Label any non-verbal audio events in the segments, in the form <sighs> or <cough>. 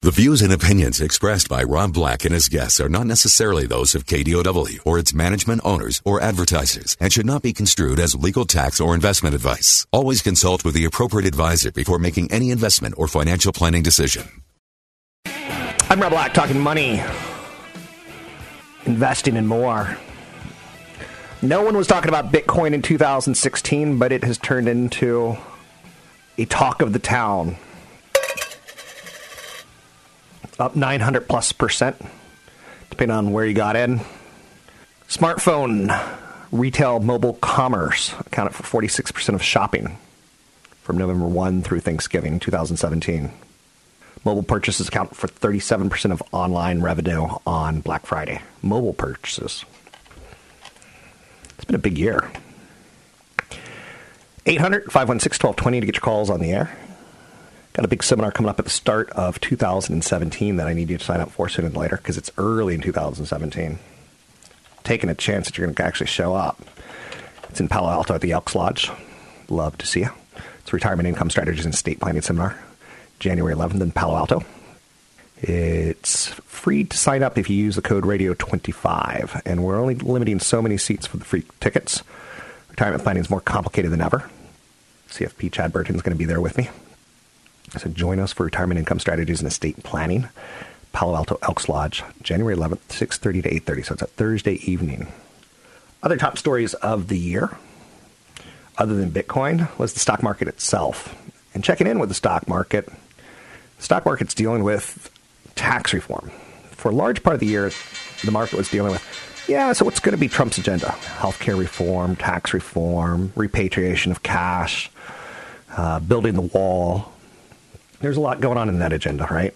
The views and opinions expressed by Rob Black and his guests are not necessarily those of KDOW or its management owners or advertisers and should not be construed as legal tax or investment advice. Always consult with the appropriate advisor before making any investment or financial planning decision. I'm Rob Black talking money, investing, and more. No one was talking about Bitcoin in 2016, but it has turned into a talk of the town up 900 plus percent, depending on where you got in. Smartphone retail mobile commerce accounted for 46% of shopping from November 1 through Thanksgiving 2017. Mobile purchases account for 37% of online revenue on Black Friday. Mobile purchases. It's been a big year. 800 516 1220 to get your calls on the air. Got a big seminar coming up at the start of 2017 that I need you to sign up for sooner than later because it's early in 2017. Taking a chance that you're going to actually show up. It's in Palo Alto at the Elks Lodge. Love to see you. It's Retirement Income Strategies and Estate Planning Seminar, January 11th in Palo Alto. It's free to sign up if you use the code radio25, and we're only limiting so many seats for the free tickets. Retirement planning is more complicated than ever. CFP Chad Burton is going to be there with me. So join us for Retirement Income Strategies and Estate Planning, Palo Alto Elks Lodge, January 11th, 6.30 to 8.30. So it's a Thursday evening. Other top stories of the year, other than Bitcoin, was the stock market itself. And checking in with the stock market, the stock market's dealing with tax reform. For a large part of the year, the market was dealing with, yeah, so what's going to be Trump's agenda? Healthcare reform, tax reform, repatriation of cash, uh, building the wall, there's a lot going on in that agenda, right?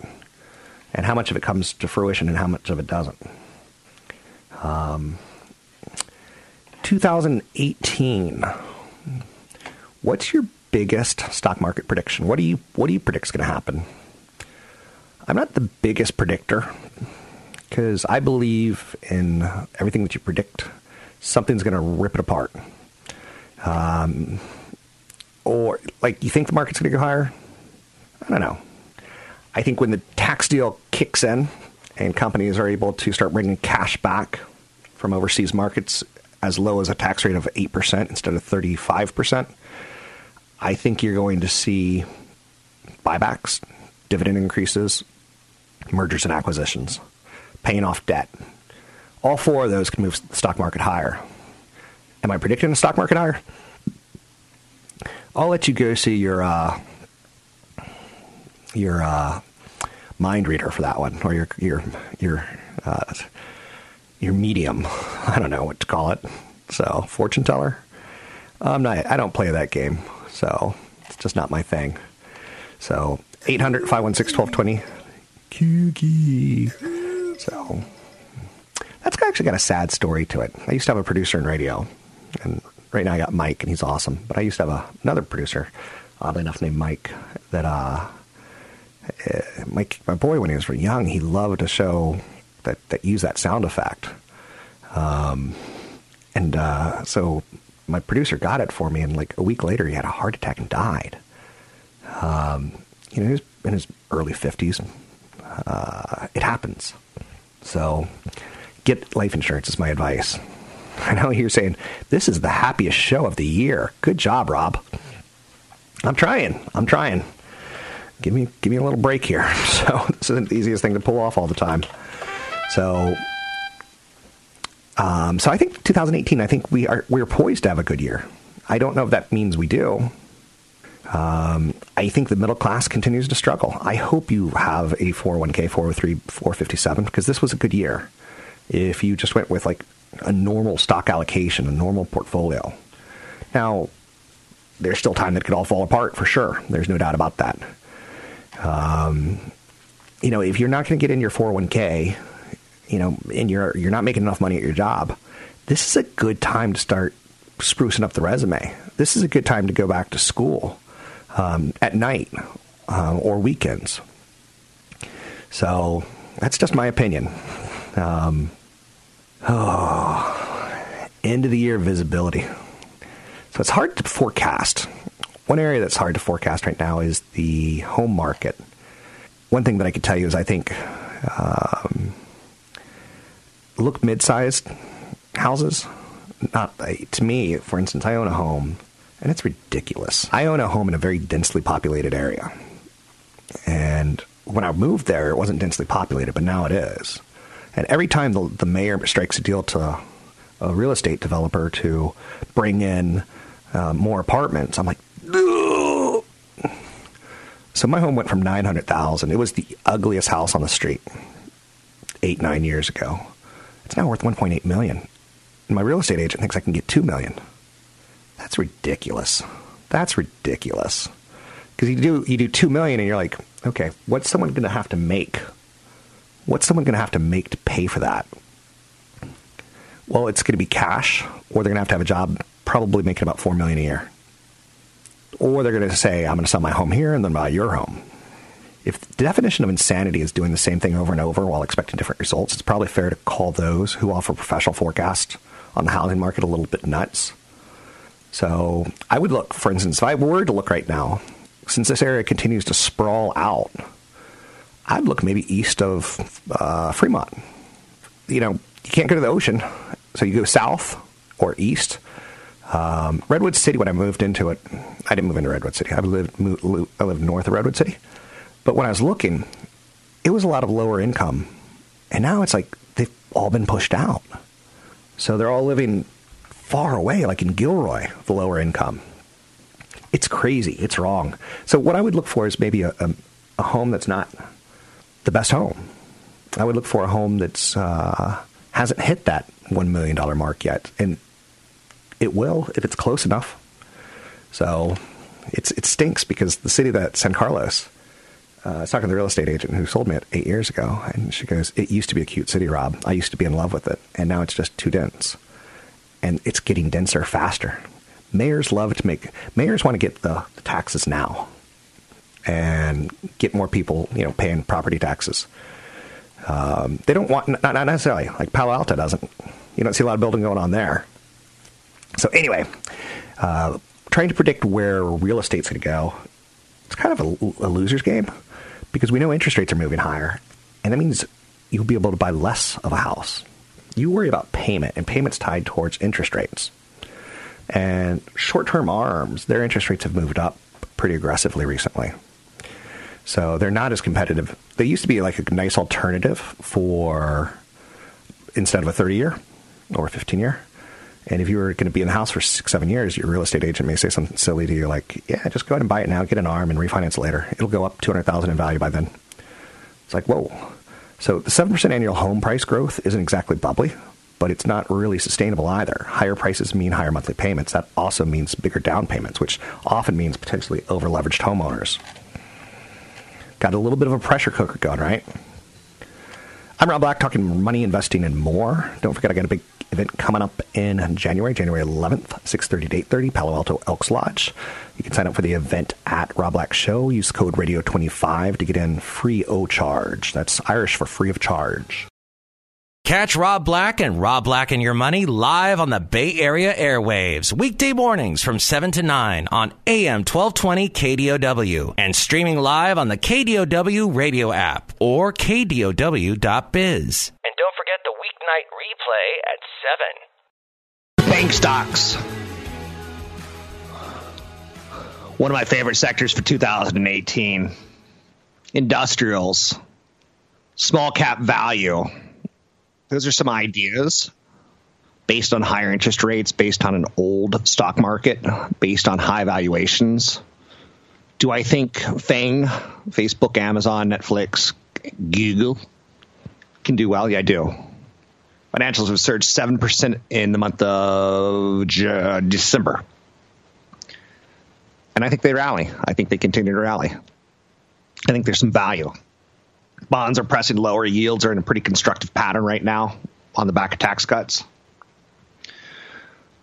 And how much of it comes to fruition and how much of it doesn't. Um, 2018. What's your biggest stock market prediction? What do you what do you predict is going to happen? I'm not the biggest predictor because I believe in everything that you predict. Something's going to rip it apart. Um, or like you think the market's going to go higher? I don't know. I think when the tax deal kicks in and companies are able to start bringing cash back from overseas markets as low as a tax rate of 8% instead of 35%, I think you're going to see buybacks, dividend increases, mergers and acquisitions, paying off debt. All four of those can move the stock market higher. Am I predicting the stock market higher? I'll let you go see your uh, your uh, mind reader for that one, or your your your uh, your medium. <laughs> I don't know what to call it. So fortune teller. I'm not. I don't play that game, so it's just not my thing. So 800 516 1220 Kooky. So that's actually got a sad story to it. I used to have a producer in radio, and right now I got Mike, and he's awesome. But I used to have a, another producer, oddly enough, named Mike, that uh, my my boy when he was very young, he loved a show that that used that sound effect. Um, and uh, so my producer got it for me, and like a week later, he had a heart attack and died. Um, you know, he was in his early fifties. Uh, it happens. So, get life insurance is my advice. <laughs> I know you're saying this is the happiest show of the year. Good job, Rob. I'm trying. I'm trying give me give me a little break here. <laughs> So this isn't the easiest thing to pull off all the time. So um, so I think 2018. I think we are we're poised to have a good year. I don't know if that means we do. Um, I think the middle class continues to struggle. I hope you have a 401k, 403, 457 because this was a good year. If you just went with like a normal stock allocation, a normal portfolio. Now, there's still time that could all fall apart for sure. There's no doubt about that. Um, you know, if you're not going to get in your 401k, you know, and you're you're not making enough money at your job, this is a good time to start sprucing up the resume. This is a good time to go back to school um, at night um, or weekends. So that's just my opinion. Um, oh, <sighs> end of the year visibility. So it's hard to forecast. One area that's hard to forecast right now is the home market. One thing that I could tell you is I think um, look mid-sized houses. Not to me, for instance, I own a home, and it's ridiculous. I own a home in a very densely populated area, and when I moved there, it wasn't densely populated, but now it is. And every time the, the mayor strikes a deal to a real estate developer to bring in uh, more apartments, I'm like. <laughs> so my home went from nine hundred thousand. It was the ugliest house on the street eight nine years ago. It's now worth one point eight million. And my real estate agent thinks I can get two million. That's ridiculous. That's ridiculous. Because you do you do two million, and you're like, okay, what's someone going to have to make? What's someone going to have to make to pay for that? Well, it's going to be cash, or they're going to have to have a job, probably making about four million a year, or they're going to say, I'm going to sell my home here and then buy your home. If the definition of insanity is doing the same thing over and over while expecting different results, it's probably fair to call those who offer professional forecasts on the housing market a little bit nuts. So I would look, for instance, if I were to look right now, since this area continues to sprawl out, I'd look maybe east of uh, Fremont. You know, you can't go to the ocean, so you go south or east. Um, Redwood City, when I moved into it, I didn't move into Redwood City. I lived, moved, I lived north of Redwood City. But when I was looking, it was a lot of lower income. And now it's like they've all been pushed out. So they're all living far away, like in Gilroy, the lower income. It's crazy. It's wrong. So what I would look for is maybe a, a, a home that's not the best home. I would look for a home that's uh, hasn't hit that one million dollar mark yet, and it will if it's close enough. So it's it stinks because the city that San Carlos. Uh, I was talking to the real estate agent who sold me it eight years ago, and she goes, "It used to be a cute city, Rob. I used to be in love with it, and now it's just too dense, and it's getting denser faster. Mayors love to make mayors want to get the, the taxes now, and get more people, you know, paying property taxes. Um, they don't want not, not necessarily like Palo Alto doesn't. You don't see a lot of building going on there. So anyway, uh, trying to predict where real estate's going to go, it's kind of a, a loser's game because we know interest rates are moving higher, and that means you'll be able to buy less of a house. You worry about payment, and payment's tied towards interest rates. And short-term ARMs, their interest rates have moved up pretty aggressively recently. So they're not as competitive. They used to be like a nice alternative for instead of a 30 year or a 15 year. And if you were going to be in the house for six, seven years, your real estate agent may say something silly to you like, yeah, just go ahead and buy it now, get an arm, and refinance later. It'll go up 200000 in value by then. It's like, whoa. So the 7% annual home price growth isn't exactly bubbly, but it's not really sustainable either. Higher prices mean higher monthly payments. That also means bigger down payments, which often means potentially over leveraged homeowners. Got a little bit of a pressure cooker going, right? I'm Rob Black, talking money, investing, and more. Don't forget, I got a big event coming up in January, January 11th, 6.30 to 8.30, Palo Alto Elks Lodge. You can sign up for the event at Rob Black Show. Use code radio25 to get in free o charge. That's Irish for free of charge. Catch Rob Black and Rob Black and Your Money live on the Bay Area airwaves, weekday mornings from 7 to 9 on AM 1220 KDOW and streaming live on the KDOW radio app or KDOW.biz. And don't weeknight replay at 7. Bank stocks. One of my favorite sectors for 2018. Industrials. Small cap value those are some ideas based on higher interest rates, based on an old stock market, based on high valuations. Do I think FANG, Facebook, Amazon, Netflix, Google can do well? Yeah, I do. Financials have surged 7% in the month of uh, December. And I think they rally. I think they continue to rally. I think there's some value. Bonds are pressing lower. Yields are in a pretty constructive pattern right now on the back of tax cuts.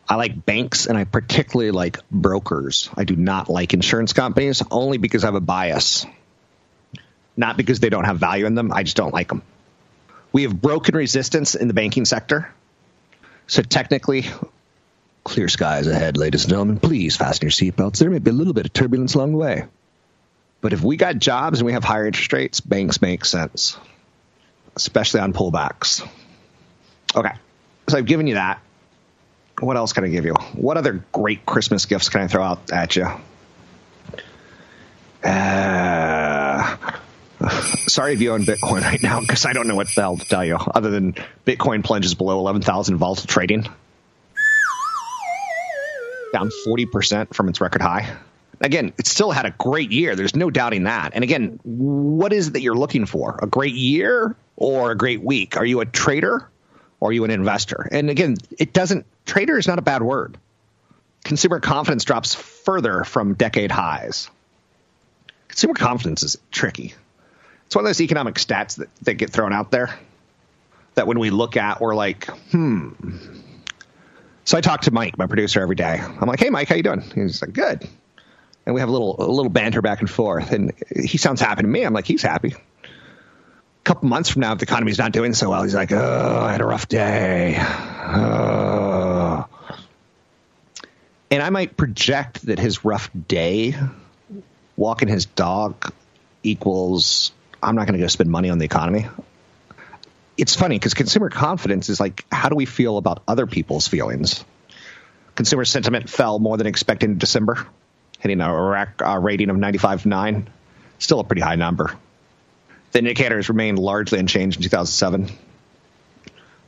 I like banks and I particularly like brokers. I do not like insurance companies only because I have a bias. Not because they don't have value in them, I just don't like them. We have broken resistance in the banking sector. So technically, clear skies ahead, ladies and gentlemen. Please fasten your seatbelts. There may be a little bit of turbulence along the way. But if we got jobs and we have higher interest rates, banks make sense, especially on pullbacks. Okay, so I've given you that what else can I give you? What other great Christmas gifts can I throw out at you? Uh, sorry if you own Bitcoin right now because I don't know what the hell to tell you other than Bitcoin plunges below 11,000 volatile trading. Down 40% from its record high. Again, it still had a great year. There's no doubting that. And again, what is it that you're looking for? A great year or a great week? Are you a trader or are you an investor? And again, it doesn't trader is not a bad word. Consumer confidence drops further from decade highs. Consumer confidence is tricky. It's one of those economic stats that, that get thrown out there that when we look at, we're like, hmm. So I talk to Mike, my producer, every day. I'm like, hey, Mike, how you doing? He's like, good. And we have a little a little banter back and forth. And he sounds happy to me. I'm like, he's happy. A couple months from now, if the economy's not doing so well, he's like, oh, I had a rough day. Oh and I might project that his rough day walking his dog equals I'm not going to go spend money on the economy. It's funny because consumer confidence is like, how do we feel about other people's feelings? Consumer sentiment fell more than expected in December, hitting a, a uh, rating of 95.9. Still a pretty high number. The indicators remained largely unchanged in 2007.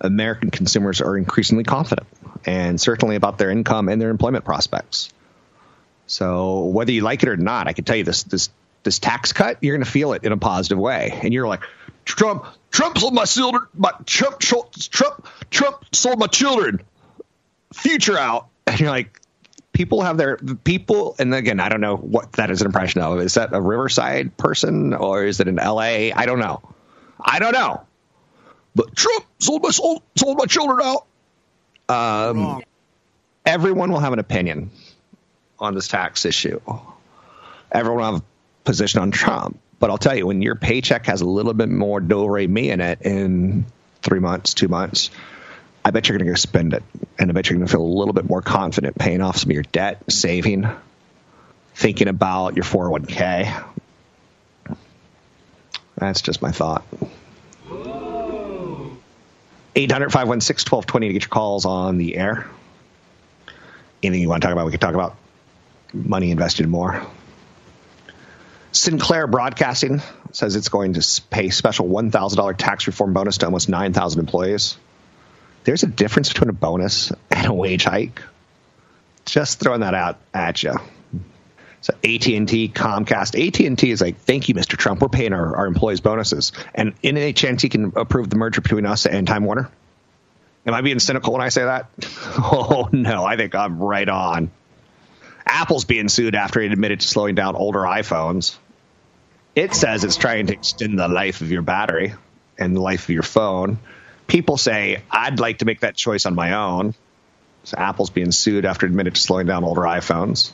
American consumers are increasingly confident and certainly about their income and their employment prospects. So whether you like it or not, I can tell you this this this tax cut, you're going to feel it in a positive way, and you're like, Trump, Trump sold my children, my Trump, Trump, Trump sold my children, future out, and you're like, people have their people, and again, I don't know what that is an impression of. Is that a Riverside person or is it an L.A.? I don't know. I don't know. But Trump sold my sold, sold my children out. Um, everyone will have an opinion on this tax issue. Everyone will have position on Trump. But I'll tell you, when your paycheck has a little bit more do re mi in it in three months, two months, I bet you're going to go spend it. And I bet you're going to feel a little bit more confident paying off some of your debt, saving, thinking about your 401k. That's just my thought. 800 516 1220 to get your calls on the air. Anything you want to talk about, we can talk about. Money invested more. Sinclair Broadcasting says it's going to pay special $1,000 tax reform bonus to almost 9,000 employees. There's a difference between a bonus and a wage hike. Just throwing that out at you. So AT&T, Comcast, AT&T is like, thank you, Mr. Trump. We're paying our, our employees bonuses. And any chance he can approve the merger between us and Time Warner? Am I being cynical when I say that? <laughs> Oh, no. I think I'm right on. Apple's being sued after it admitted to slowing down older iPhones. It says it's trying to extend the life of your battery and the life of your phone. People say, I'd like to make that choice on my own. So Apple's being sued after it admitted to slowing down older iPhones.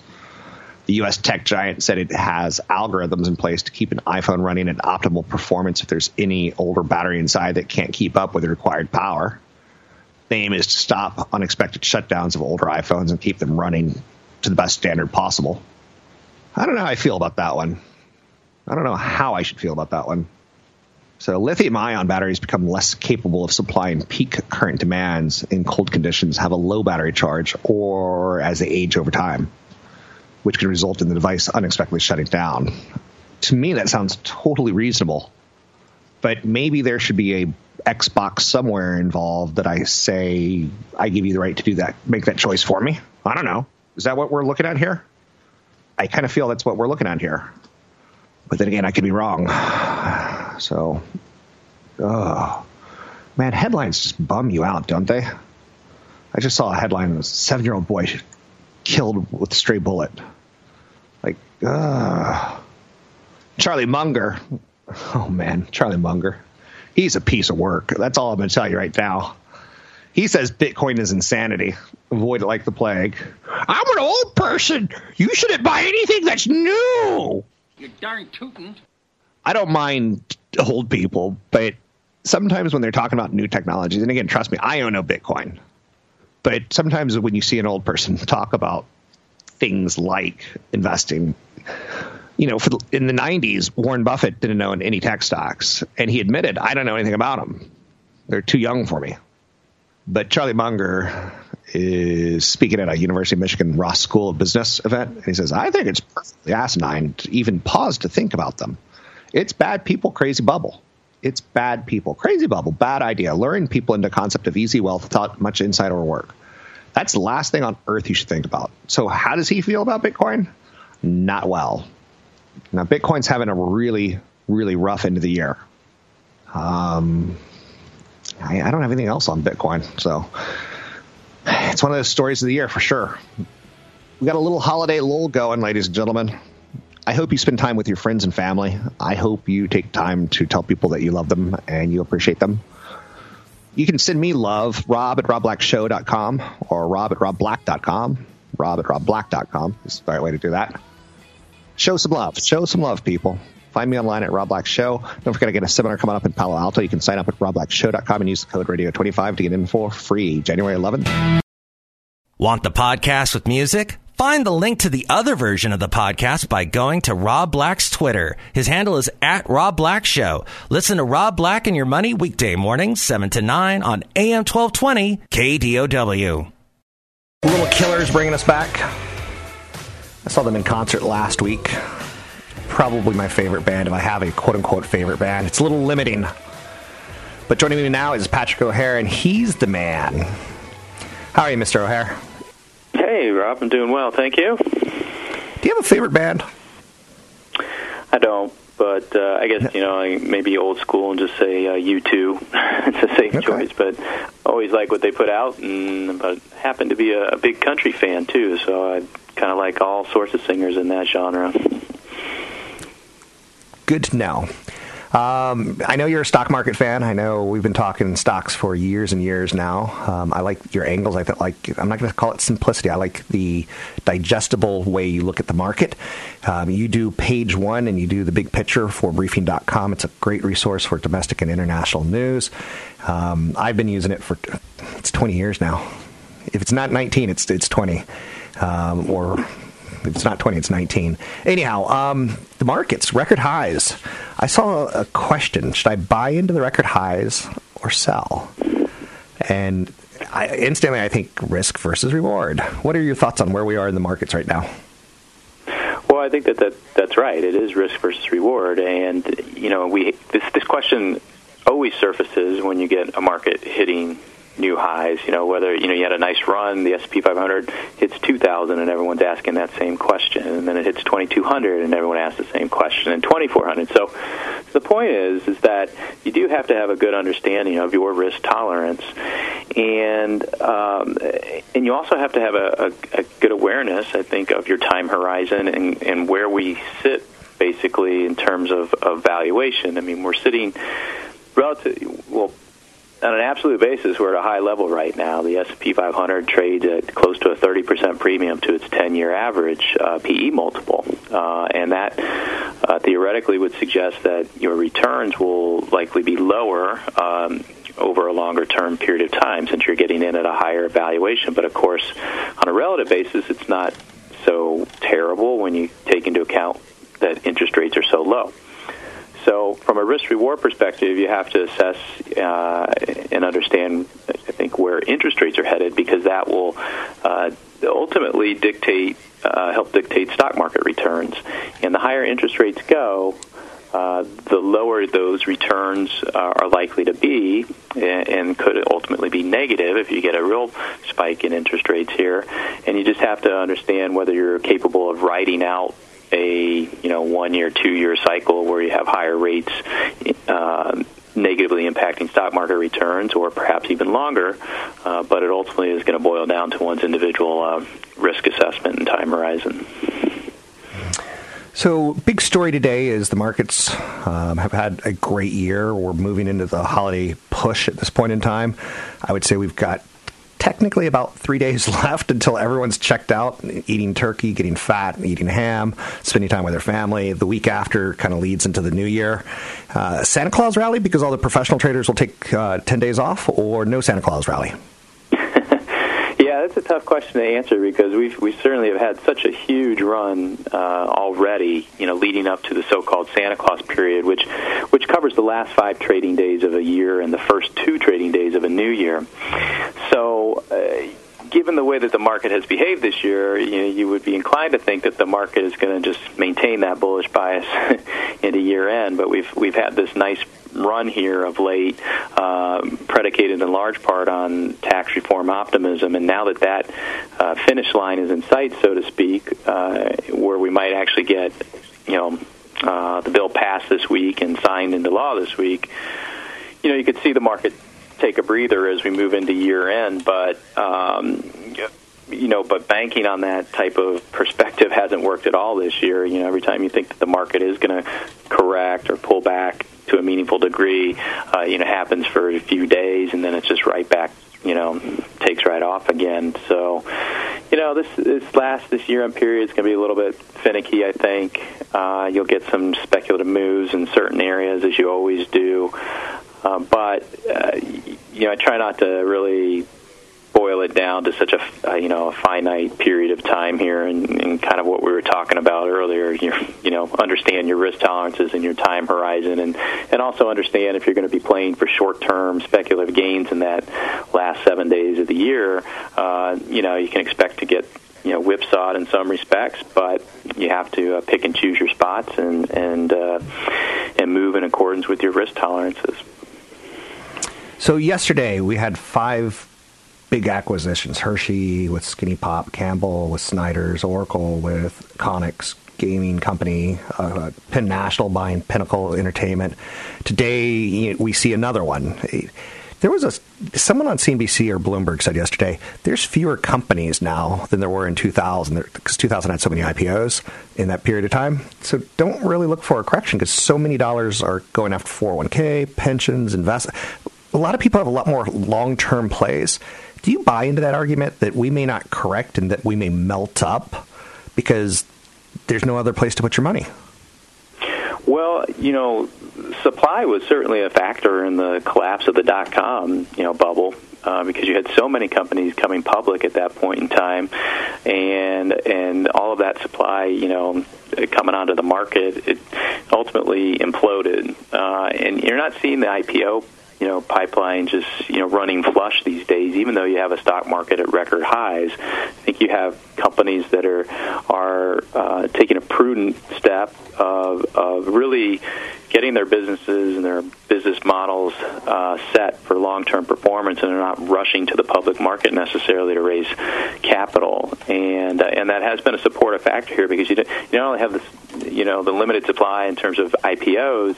The US tech giant said it has algorithms in place to keep an iPhone running at optimal performance if there's any older battery inside that can't keep up with the required power. The aim is to stop unexpected shutdowns of older iPhones and keep them running to the best standard possible. I don't know how I feel about that one. I don't know how I should feel about that one. So lithium ion batteries become less capable of supplying peak current demands in cold conditions, have a low battery charge, or as they age over time which can result in the device unexpectedly shutting down. To me, that sounds totally reasonable. But maybe there should be a Xbox somewhere involved that I say I give you the right to do that, make that choice for me. I don't know. Is that what we're looking at here? I kind of feel that's what we're looking at here. But then again, I could be wrong. <sighs> So, oh, man, headlines just bum you out, don't they? I just saw a headline: of a seven-year-old boy killed with a stray bullet. Like, uh, Charlie Munger <laughs> Oh man, Charlie Munger. He's a piece of work. That's all I'm going to tell you right now. He says Bitcoin is insanity. Avoid it like the plague. I'm an old person. You shouldn't buy anything that's new. You're darn tootin'. I don't mind old people, but sometimes when they're talking about new technologies, and again, trust me, I own no Bitcoin. But sometimes when you see an old person talk about things like investing, you know, the, in the 90s, Warren Buffett didn't own any tech stocks, and he admitted, I don't know anything about them. They're too young for me. But Charlie Munger is speaking at a University of Michigan Ross School of Business event, and he says, I think it's perfectly asinine to even pause to think about them. It's bad people, crazy bubble. It's bad people, crazy bubble, bad idea, luring people into concept of easy wealth without much insight or work. That's the last thing on earth you should think about. So, how does he feel about Bitcoin? Not well. Now, Bitcoin's having a really, really rough end of the year. Um, I, I don't have anything else on Bitcoin, so it's one of those stories of the year for sure. We got a little holiday lull going, ladies and gentlemen. I hope you spend time with your friends and family. I hope you take time to tell people that you love them and you appreciate them. You can send me love, rob at robblackshow.com or rob at robblack.com. Rob at robblack.com is the right way to do that. Show some love. Show some love, people. Find me online at Rob Black Show. Don't forget, I get a seminar coming up in Palo Alto. You can sign up at robblackshow.com and use the code radio25 to get in for free January 11th. Want the podcast with music? Find the link to the other version of the podcast by going to Rob Black's Twitter. His handle is at Rob Black Show. Listen to Rob Black and Your Money weekday mornings, 7 to 9 on AM 1220 KDOW. Little Killers bringing us back. I saw them in concert last week. Probably my favorite band, if I have a quote unquote favorite band. It's a little limiting. But joining me now is Patrick O'Hare, and he's the man. How are you, Mr. O'Hare? Hey, Rob, I'm doing well, thank you. Do you have a favorite band? I don't, but uh, I guess you know I maybe old school and just say uh, U2. <laughs> it's a safe Okay. choice, but always like what they put out, and but happen to be a, a big country fan too, so I kind of like all sorts of singers in that genre. Good to know. Um, I know you're a stock market fan. I know we've been talking stocks for years and years now. Um, I like your angles. I th- like. I'm not going to call it simplicity. I like the digestible way you look at the market. Um, you do page one and you do the big picture for briefing.com. It's a great resource for domestic and international news. Um, I've been using it for it's 20 years now. If it's not 19, it's it's 20, um, or it's not 20, it's 19. Anyhow, um, the markets, record highs. I saw a question should I buy into the record highs or sell? And I, instantly, I think risk versus reward. What are your thoughts on where we are in the markets right now? Well, I think that, that that's right. It is risk versus reward, and you know, we this this question always surfaces when you get a market hitting new highs. You know, whether you know you had a nice run, the S P 500 hits 2,000, and everyone's asking that same question, and then it hits 2,200, and everyone asks the same question, and 2,400. So the point is, is that you do have to have a good understanding of your risk tolerance, and um, and you also have to have a, a, a good awareness, I think, of your time horizon and, and where we sit basically in terms of, of valuation. I mean, we're sitting relative well on an absolute basis, we're at a high level right now. The S&P 500 trades at close to a 30% premium to its 10-year average uh, PE multiple, uh, and that uh, theoretically would suggest that your returns will likely be lower um, over a longer term period of time since you're getting in at a higher valuation. But of course, on a relative basis, it's not so terrible when you take into account that interest rates are so low. So, from a risk reward perspective, you have to assess uh, and understand, I think, where interest rates are headed because that will uh, ultimately dictate, uh, help dictate stock market returns. And the higher interest rates go, uh, the lower those returns uh, are likely to be and, and could ultimately be negative if you get a real spike in interest rates here. And you just have to understand whether you're capable of riding out a you know one year, two year cycle where you have higher rates. Uh, negatively impacting stock market returns, or perhaps even longer. Uh, but it ultimately is going to boil down to one's individual uh, risk assessment and time horizon. So, big story today is the markets um, have had a great year. We're moving into the holiday push at this point in time. I would say we've got technically about three days <laughs> left until everyone's checked out, eating turkey, getting fat, eating ham, spending time with their family. The week after kind of leads into the new year. Uh, Santa Claus rally because all the professional traders will take uh, 10 days off, or no Santa Claus rally? <laughs> Yeah, that's a tough question to answer because we we certainly have had such a huge run uh, already. You know, leading up to the so-called Santa Claus period, which which covers the last five trading days of a year and the first two trading days of a new year. Uh, given the way that the market has behaved this year, you, know, you would be inclined to think that the market is going to just maintain that bullish bias <laughs> into year end. But we've we've had this nice run here of late, uh, predicated in large part on tax reform optimism. And now that that uh, finish line is in sight, so to speak, uh, where we might actually get, you know, uh, the bill passed this week and signed into law this week, you know, you could see the market take a breather as we move into year end. But um, you know, but banking on that type of perspective <laughs> hasn't worked at all this year. You know, every time you think that the market is going to correct or pull back to a meaningful degree, uh, you know, happens for a few days and then it's just right back. You know, takes right off again. So, you know, this this last this year end period is going to be a little bit finicky. I think uh, you'll get some speculative moves in certain areas as you always do. Uh, but uh, you know, I try not to really boil it down to such a uh, you know a finite period of time here, and, and kind of what we were talking about earlier. You you know understand your risk tolerances and your time horizon, and and also understand if you're going to be playing for short term speculative gains in that last seven days of the year. Uh, you know you can expect to get you know whipsawed in some respects, but you have to uh, pick and choose your spots and and uh, and move in accordance with your risk tolerances. So yesterday we had five big acquisitions: Hershey with SkinnyPop, Campbell with Snyder's, Oracle with Aconex Gaming Company, uh, Penn National buying Pinnacle Entertainment. Today we see another one. There was a someone on CNBC or Bloomberg said yesterday. There's fewer companies now than there were in 2000 because 2000 had so many IPOs in that period of time. So don't really look for a correction because so many dollars are going after 401k, pensions, invest. A lot of people have a lot more long-term plays. Do you buy into that argument that we may not correct and that we may melt up because there's no other place to put your money? Well, you know, supply was certainly a factor in the collapse of the dot com, you know, bubble. Uh, because you had so many companies coming public at that point in time, and and all of that supply, you know, coming onto the market, it ultimately imploded. Uh, and you're not seeing the IPO you know pipeline just you know running flush these days even though you have a stock market at record highs i think you have companies that are are uh, taking a prudent step of of really getting their businesses and their business models uh, set for long-term performance, and they're not rushing to the public market necessarily to raise capital. And uh, and that has been a supportive factor here because you, you not only have this, you know, the limited supply in terms of IPOs,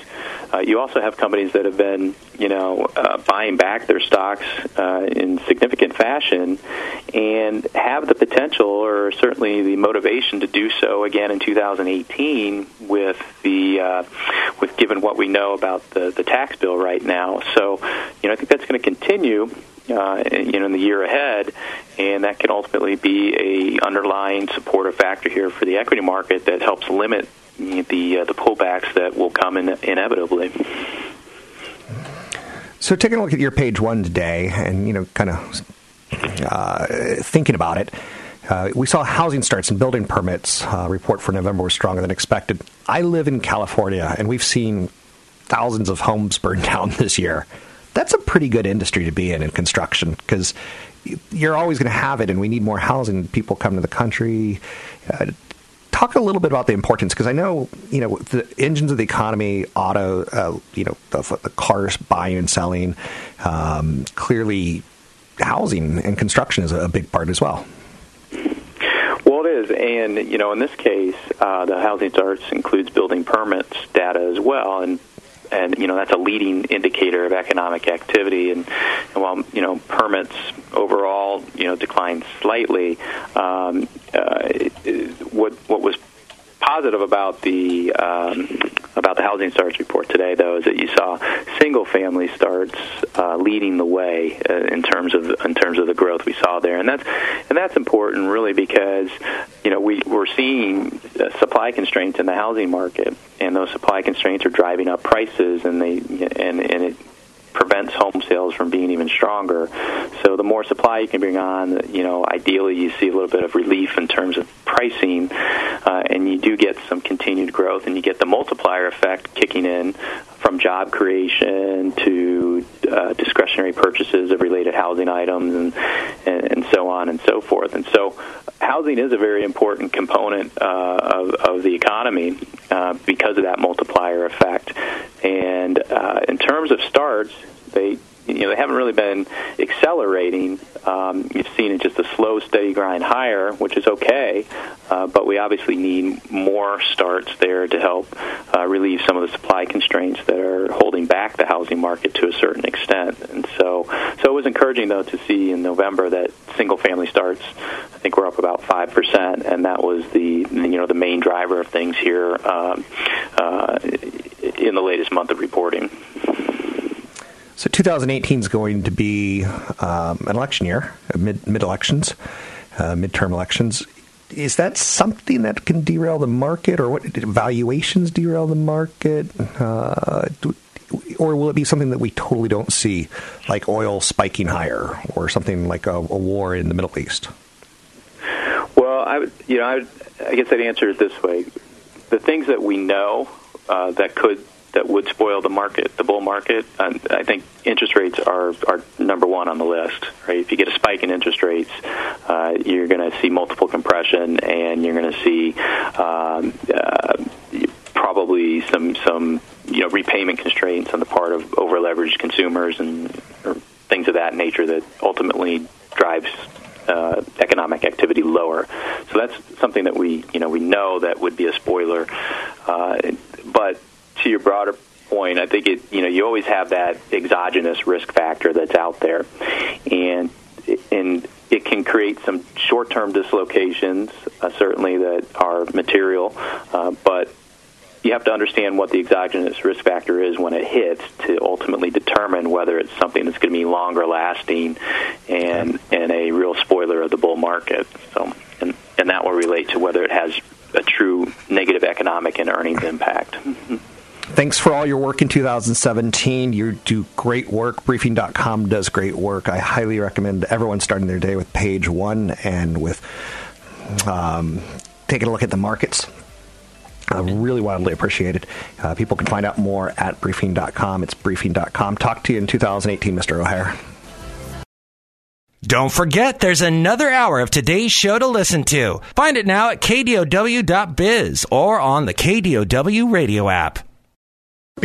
uh, you also have companies that have been, you know, uh, buying back their stocks uh, in significant fashion, and have the potential or certainly the motivation to do so again in 2018 with the uh, with given what we know about the the tax bill right now. So, you know, I think that's going to continue. Uh, you know, in the year ahead, and that can ultimately be a underlying supportive factor here for the equity market that helps limit the uh, the pullbacks that will come in inevitably. So, taking a look at your page one today, and you know, kind of uh, thinking about it, uh, we saw housing starts and building permits uh, report for November was stronger than expected. I live in California, and we've seen thousands of homes <laughs> burned down this year. That's a pretty good industry to be in in construction because you're always going to have it, and we need more housing. People come to the country. Uh, talk a little bit about the importance because I know you know the engines of the economy, auto, uh, you know the, the, cars buying and selling. Um, clearly, housing and construction is a big part as well. Well, it is, and you know, in this case, uh, the housing starts includes building permits data as well, and and you know that's a leading indicator of economic activity. And, and while you know permits overall you know declined slightly, um, uh, what what was positive about the um, about the housing starts report today, though, is that you saw single family starts uh, leading the way uh, in terms of in terms of the growth we saw there, and that's and that's important really because you know we we're seeing uh, supply constraints in the housing market, and those supply constraints are driving up prices, and they and and it prevents home sales from being even stronger. So the more supply you can bring on, you know, ideally you see a little bit of relief in terms of pricing, uh, and you do get some continued growth, and you get the multiplier effect kicking in from job creation to uh, discretionary purchases of related housing items and, and, and so on and so forth. And so housing is a very important component uh, of, of the economy uh, because of that multiplier effect. And uh, in terms of starts, they you know they haven't really been accelerating. Um, you've seen it just a slow, steady grind higher, which is okay. Uh, but we obviously need more starts there to help uh, relieve some of the supply constraints that are holding back the housing market to a certain extent. And so, so it was encouraging though to see in November that single-family starts, I think, were up about five percent, and that was the you know the main driver of things here um, uh, in the latest month of reporting. So 2018 is going to be um, an election year, mid mid elections, uh, midterm elections. Is that something that can derail the market, or what valuations derail the market, uh, do, or will it be something that we totally don't see, like oil spiking higher, or something like a, a war in the Middle East? Well, I you know, I, I guess I'd answer it this way: the things that we know uh, that could that would spoil the market, the bull market. And I think interest rates are are number one on the list. Right? If you get a spike in interest rates, uh, you're going to see multiple compression, and you're going to see um, uh, probably some some you know repayment constraints on the part of over leveraged consumers and things of that nature that ultimately drives uh, economic activity lower. So that's something that we, you know, we know that would be a spoiler. Uh, to your broader point, I think it you know you always have that exogenous risk factor that's out there, and and it can create some short-term dislocations, uh, certainly that are material, uh, but you have to understand what the exogenous risk factor is when it hits to ultimately determine whether it's something that's going to be longer lasting and and a real spoiler of the bull market. So, and and that will relate to whether it has a true negative economic and earnings impact. Thanks for all your work in 2017. You do great work. Briefing.com does great work. I highly recommend everyone starting their day with page one and with um, taking a look at the markets. Uh, really wildly appreciated. Uh, people can find out more at briefing.com. It's briefing.com. Talk to you in 2018, Mr. O'Hare. Don't forget, there's another hour of today's show to listen to. Find it now at kdow.biz or on the KDOW radio app.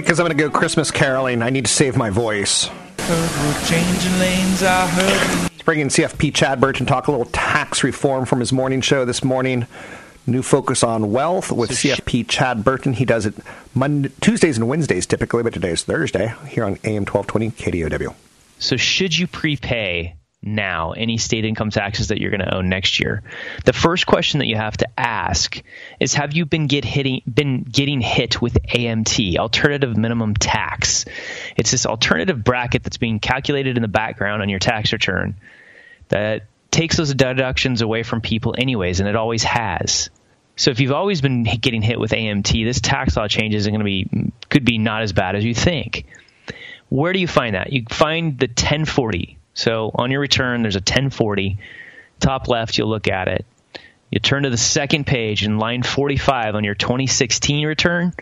Because I'm going to go Christmas caroling, I need to save my voice. Let's bring in CFP Chad Burton, talk a little tax reform from his morning show this morning. New focus on wealth with CFP Chad Burton. He does it Monday, Tuesdays and Wednesdays typically, but today is Thursday here on AM 1220 KDOW. So, should you prepay now any state income taxes that you're going to owe next year. The first question that you have to ask is have you been get hitting been getting hit with AMT, alternative minimum tax. It's this alternative bracket that's being calculated in the background on your tax return that takes those deductions away from people anyways and it always has. So if you've always been getting hit with AMT, this tax law change is going to be could be not as bad as you think. Where do you find that? You find the 1040 so on your return, there's a 1040. Top left, you'll look at it. You turn to the second page, and line 45 on your 2016 return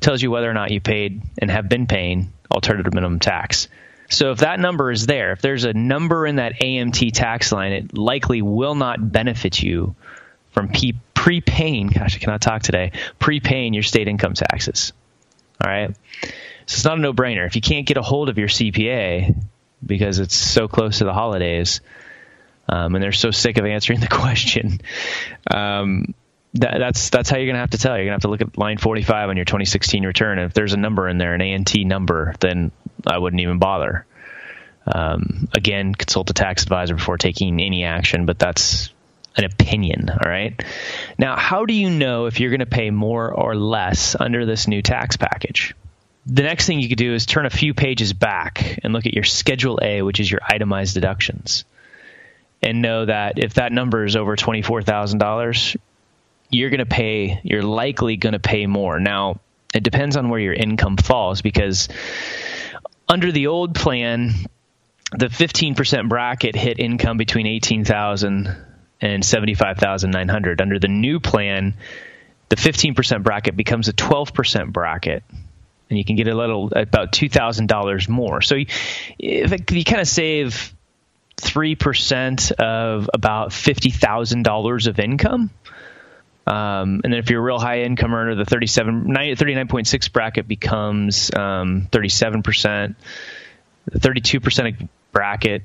tells you whether or not you paid and have been paying alternative minimum tax. So if that number is there, if there's a number in that AMT tax line, it likely will not benefit you from prepaying. Gosh, I cannot talk today. Prepaying your state income taxes. All right. So it's not a no-brainer. If you can't get a hold of your CPA, because it's so close to the holidays, um, and they're so sick of answering the <laughs> question. Um, that, that's that's how you're gonna have to tell. You're gonna have to look at line 45 on your 2016 return. And if there's a number in there, an AMT number, then I wouldn't even bother. Um, again, consult a tax advisor before taking any action. But that's an opinion. All right. Now, how do you know if you're going to pay more or less under this new tax package? The next thing you could do is turn a few pages back and look at your Schedule A, which is your itemized deductions, and know that if that number is over $24,000, you're going to pay, you're likely going to pay more. Now, it depends on where your income falls because under the old plan, the 15% bracket hit income between 18,000 and 75,900. Under the new plan, the 15% bracket becomes a 12% bracket and you can get a little about $2,000 more. So if it, you kind of save 3% of about $50,000 of income, um, and then if you're a real high income earner, the 37, 39.6 bracket becomes um, 37%. The 32% bracket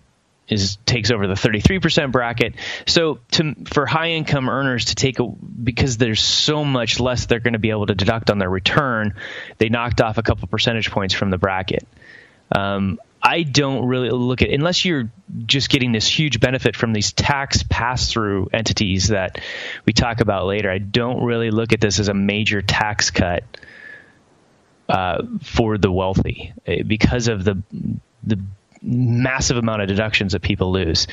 is takes over the 33% bracket. So to, for high income earners to take a, because there's so much less they're going to be able to deduct on their return, they knocked off a couple percentage points from the bracket. Um, I don't really look at unless you're just getting this huge benefit from these tax pass through entities that we talk about later. I don't really look at this as a major tax cut uh, for the wealthy eh, because of the the massive amount of deductions that people lose.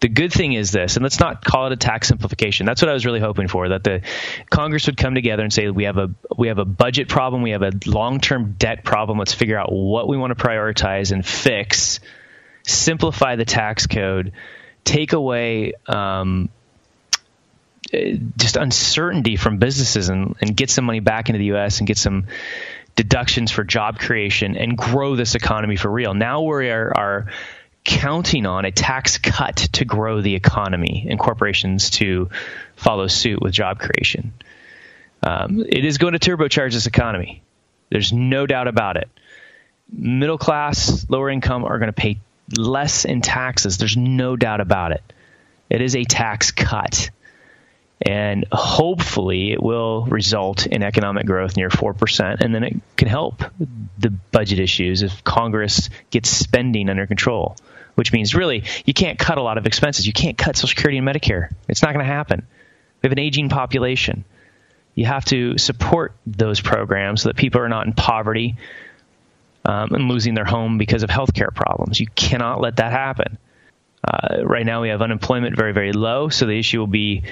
The good thing is this, and let's not call it a tax simplification. That's what I was really hoping for. That the Congress would come together and say we have a we have a budget problem, we have a long term debt problem. Let's figure out what we want to prioritize and fix. Simplify the tax code. Take away. Um, just uncertainty from businesses and, and get some money back into the U.S. and get some deductions for job creation and grow this economy for real. Now we are, are counting on a tax cut to grow the economy and corporations to follow suit with job creation. Um, it is going to turbocharge this economy. There's no doubt about it. Middle class, lower income are going to pay less in taxes. There's no doubt about it. It is a tax cut and hopefully it will result in economic growth near 4% and then it can help the budget issues if congress gets spending under control which means really you can't cut a lot of expenses. You can't cut social security and medicare. It's not going to happen. We have an aging population. You have to support those programs so that people are not in poverty um, and losing their home because of health care problems. You cannot let that happen. Uh, right now we have unemployment very very low so the issue will be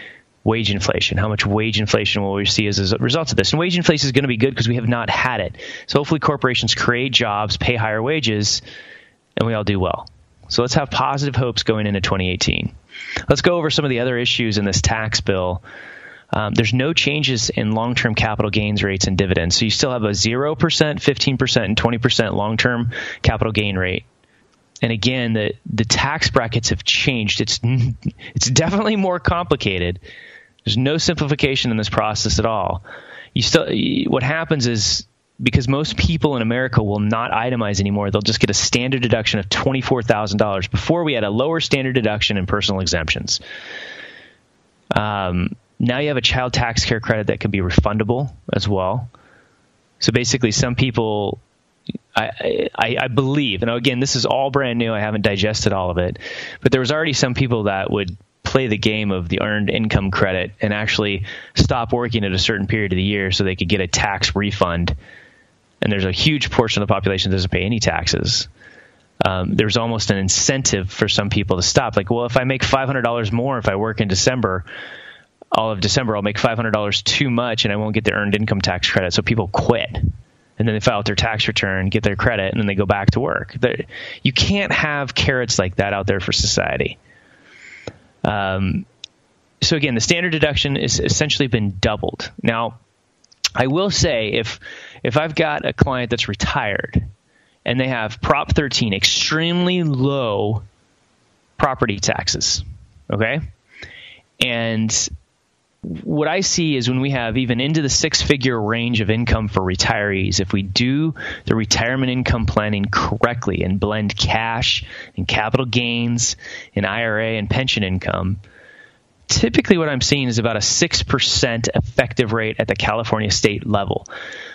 wage inflation. How much wage inflation will we see as a result of this? And wage inflation is going to be good because we have not had it. So hopefully corporations create jobs, pay higher wages, and we all do well. So let's have positive hopes going into 2018. Let's go over some of the other issues in this tax bill. Um, there's no changes in long term capital gains rates and dividends. So you still have a 0%, 15%, and 20% long term capital gain rate. And again, the, the tax brackets have changed. It's, it's definitely more complicated. There's no simplification in this process at all. You still, what happens is because most people in America will not itemize anymore, they'll just get a standard deduction of $24,000. Before we had a lower standard deduction and personal exemptions. Um, now you have a child tax care credit that can be refundable as well. So basically, some people, I, I, I, believe, and again, this is all brand new. I haven't digested all of it, but there was already some people that would play the game of the earned income credit and actually stop working at a certain period of the year so they could get a tax refund. And there's a huge portion of the population that doesn't pay any taxes. Um, there's almost an incentive for some people to stop. Like, well, if I make $500 more if I work in December, all of December, I'll make $500 too much and I won't get the earned income tax credit. So people quit. And then they file their tax return, get their credit, and then they go back to work. They're, you can't have carrots like that out there for society. Um, so again, the standard deduction has essentially been doubled. Now, I will say if if I've got a client that's retired and they have Prop 13, extremely low property taxes, okay, and what I see is when we have even into the six figure range of income for retirees, if we do the retirement income planning correctly and blend cash and capital gains and IRA and pension income, typically what I'm seeing is about a 6% effective rate at the California state level.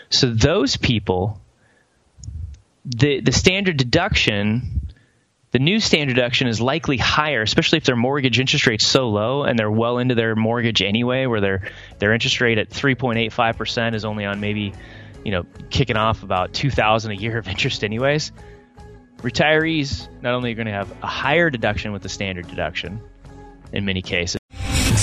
So those people, the, the standard deduction The new standard deduction is likely higher, especially if their mortgage interest rate's so low and they're well into their mortgage anyway, where their their interest rate at 3.85% is only on maybe, you know, kicking off about 2000 a year of interest anyways. Retirees not only are going to have a higher deduction with the standard deduction in many cases,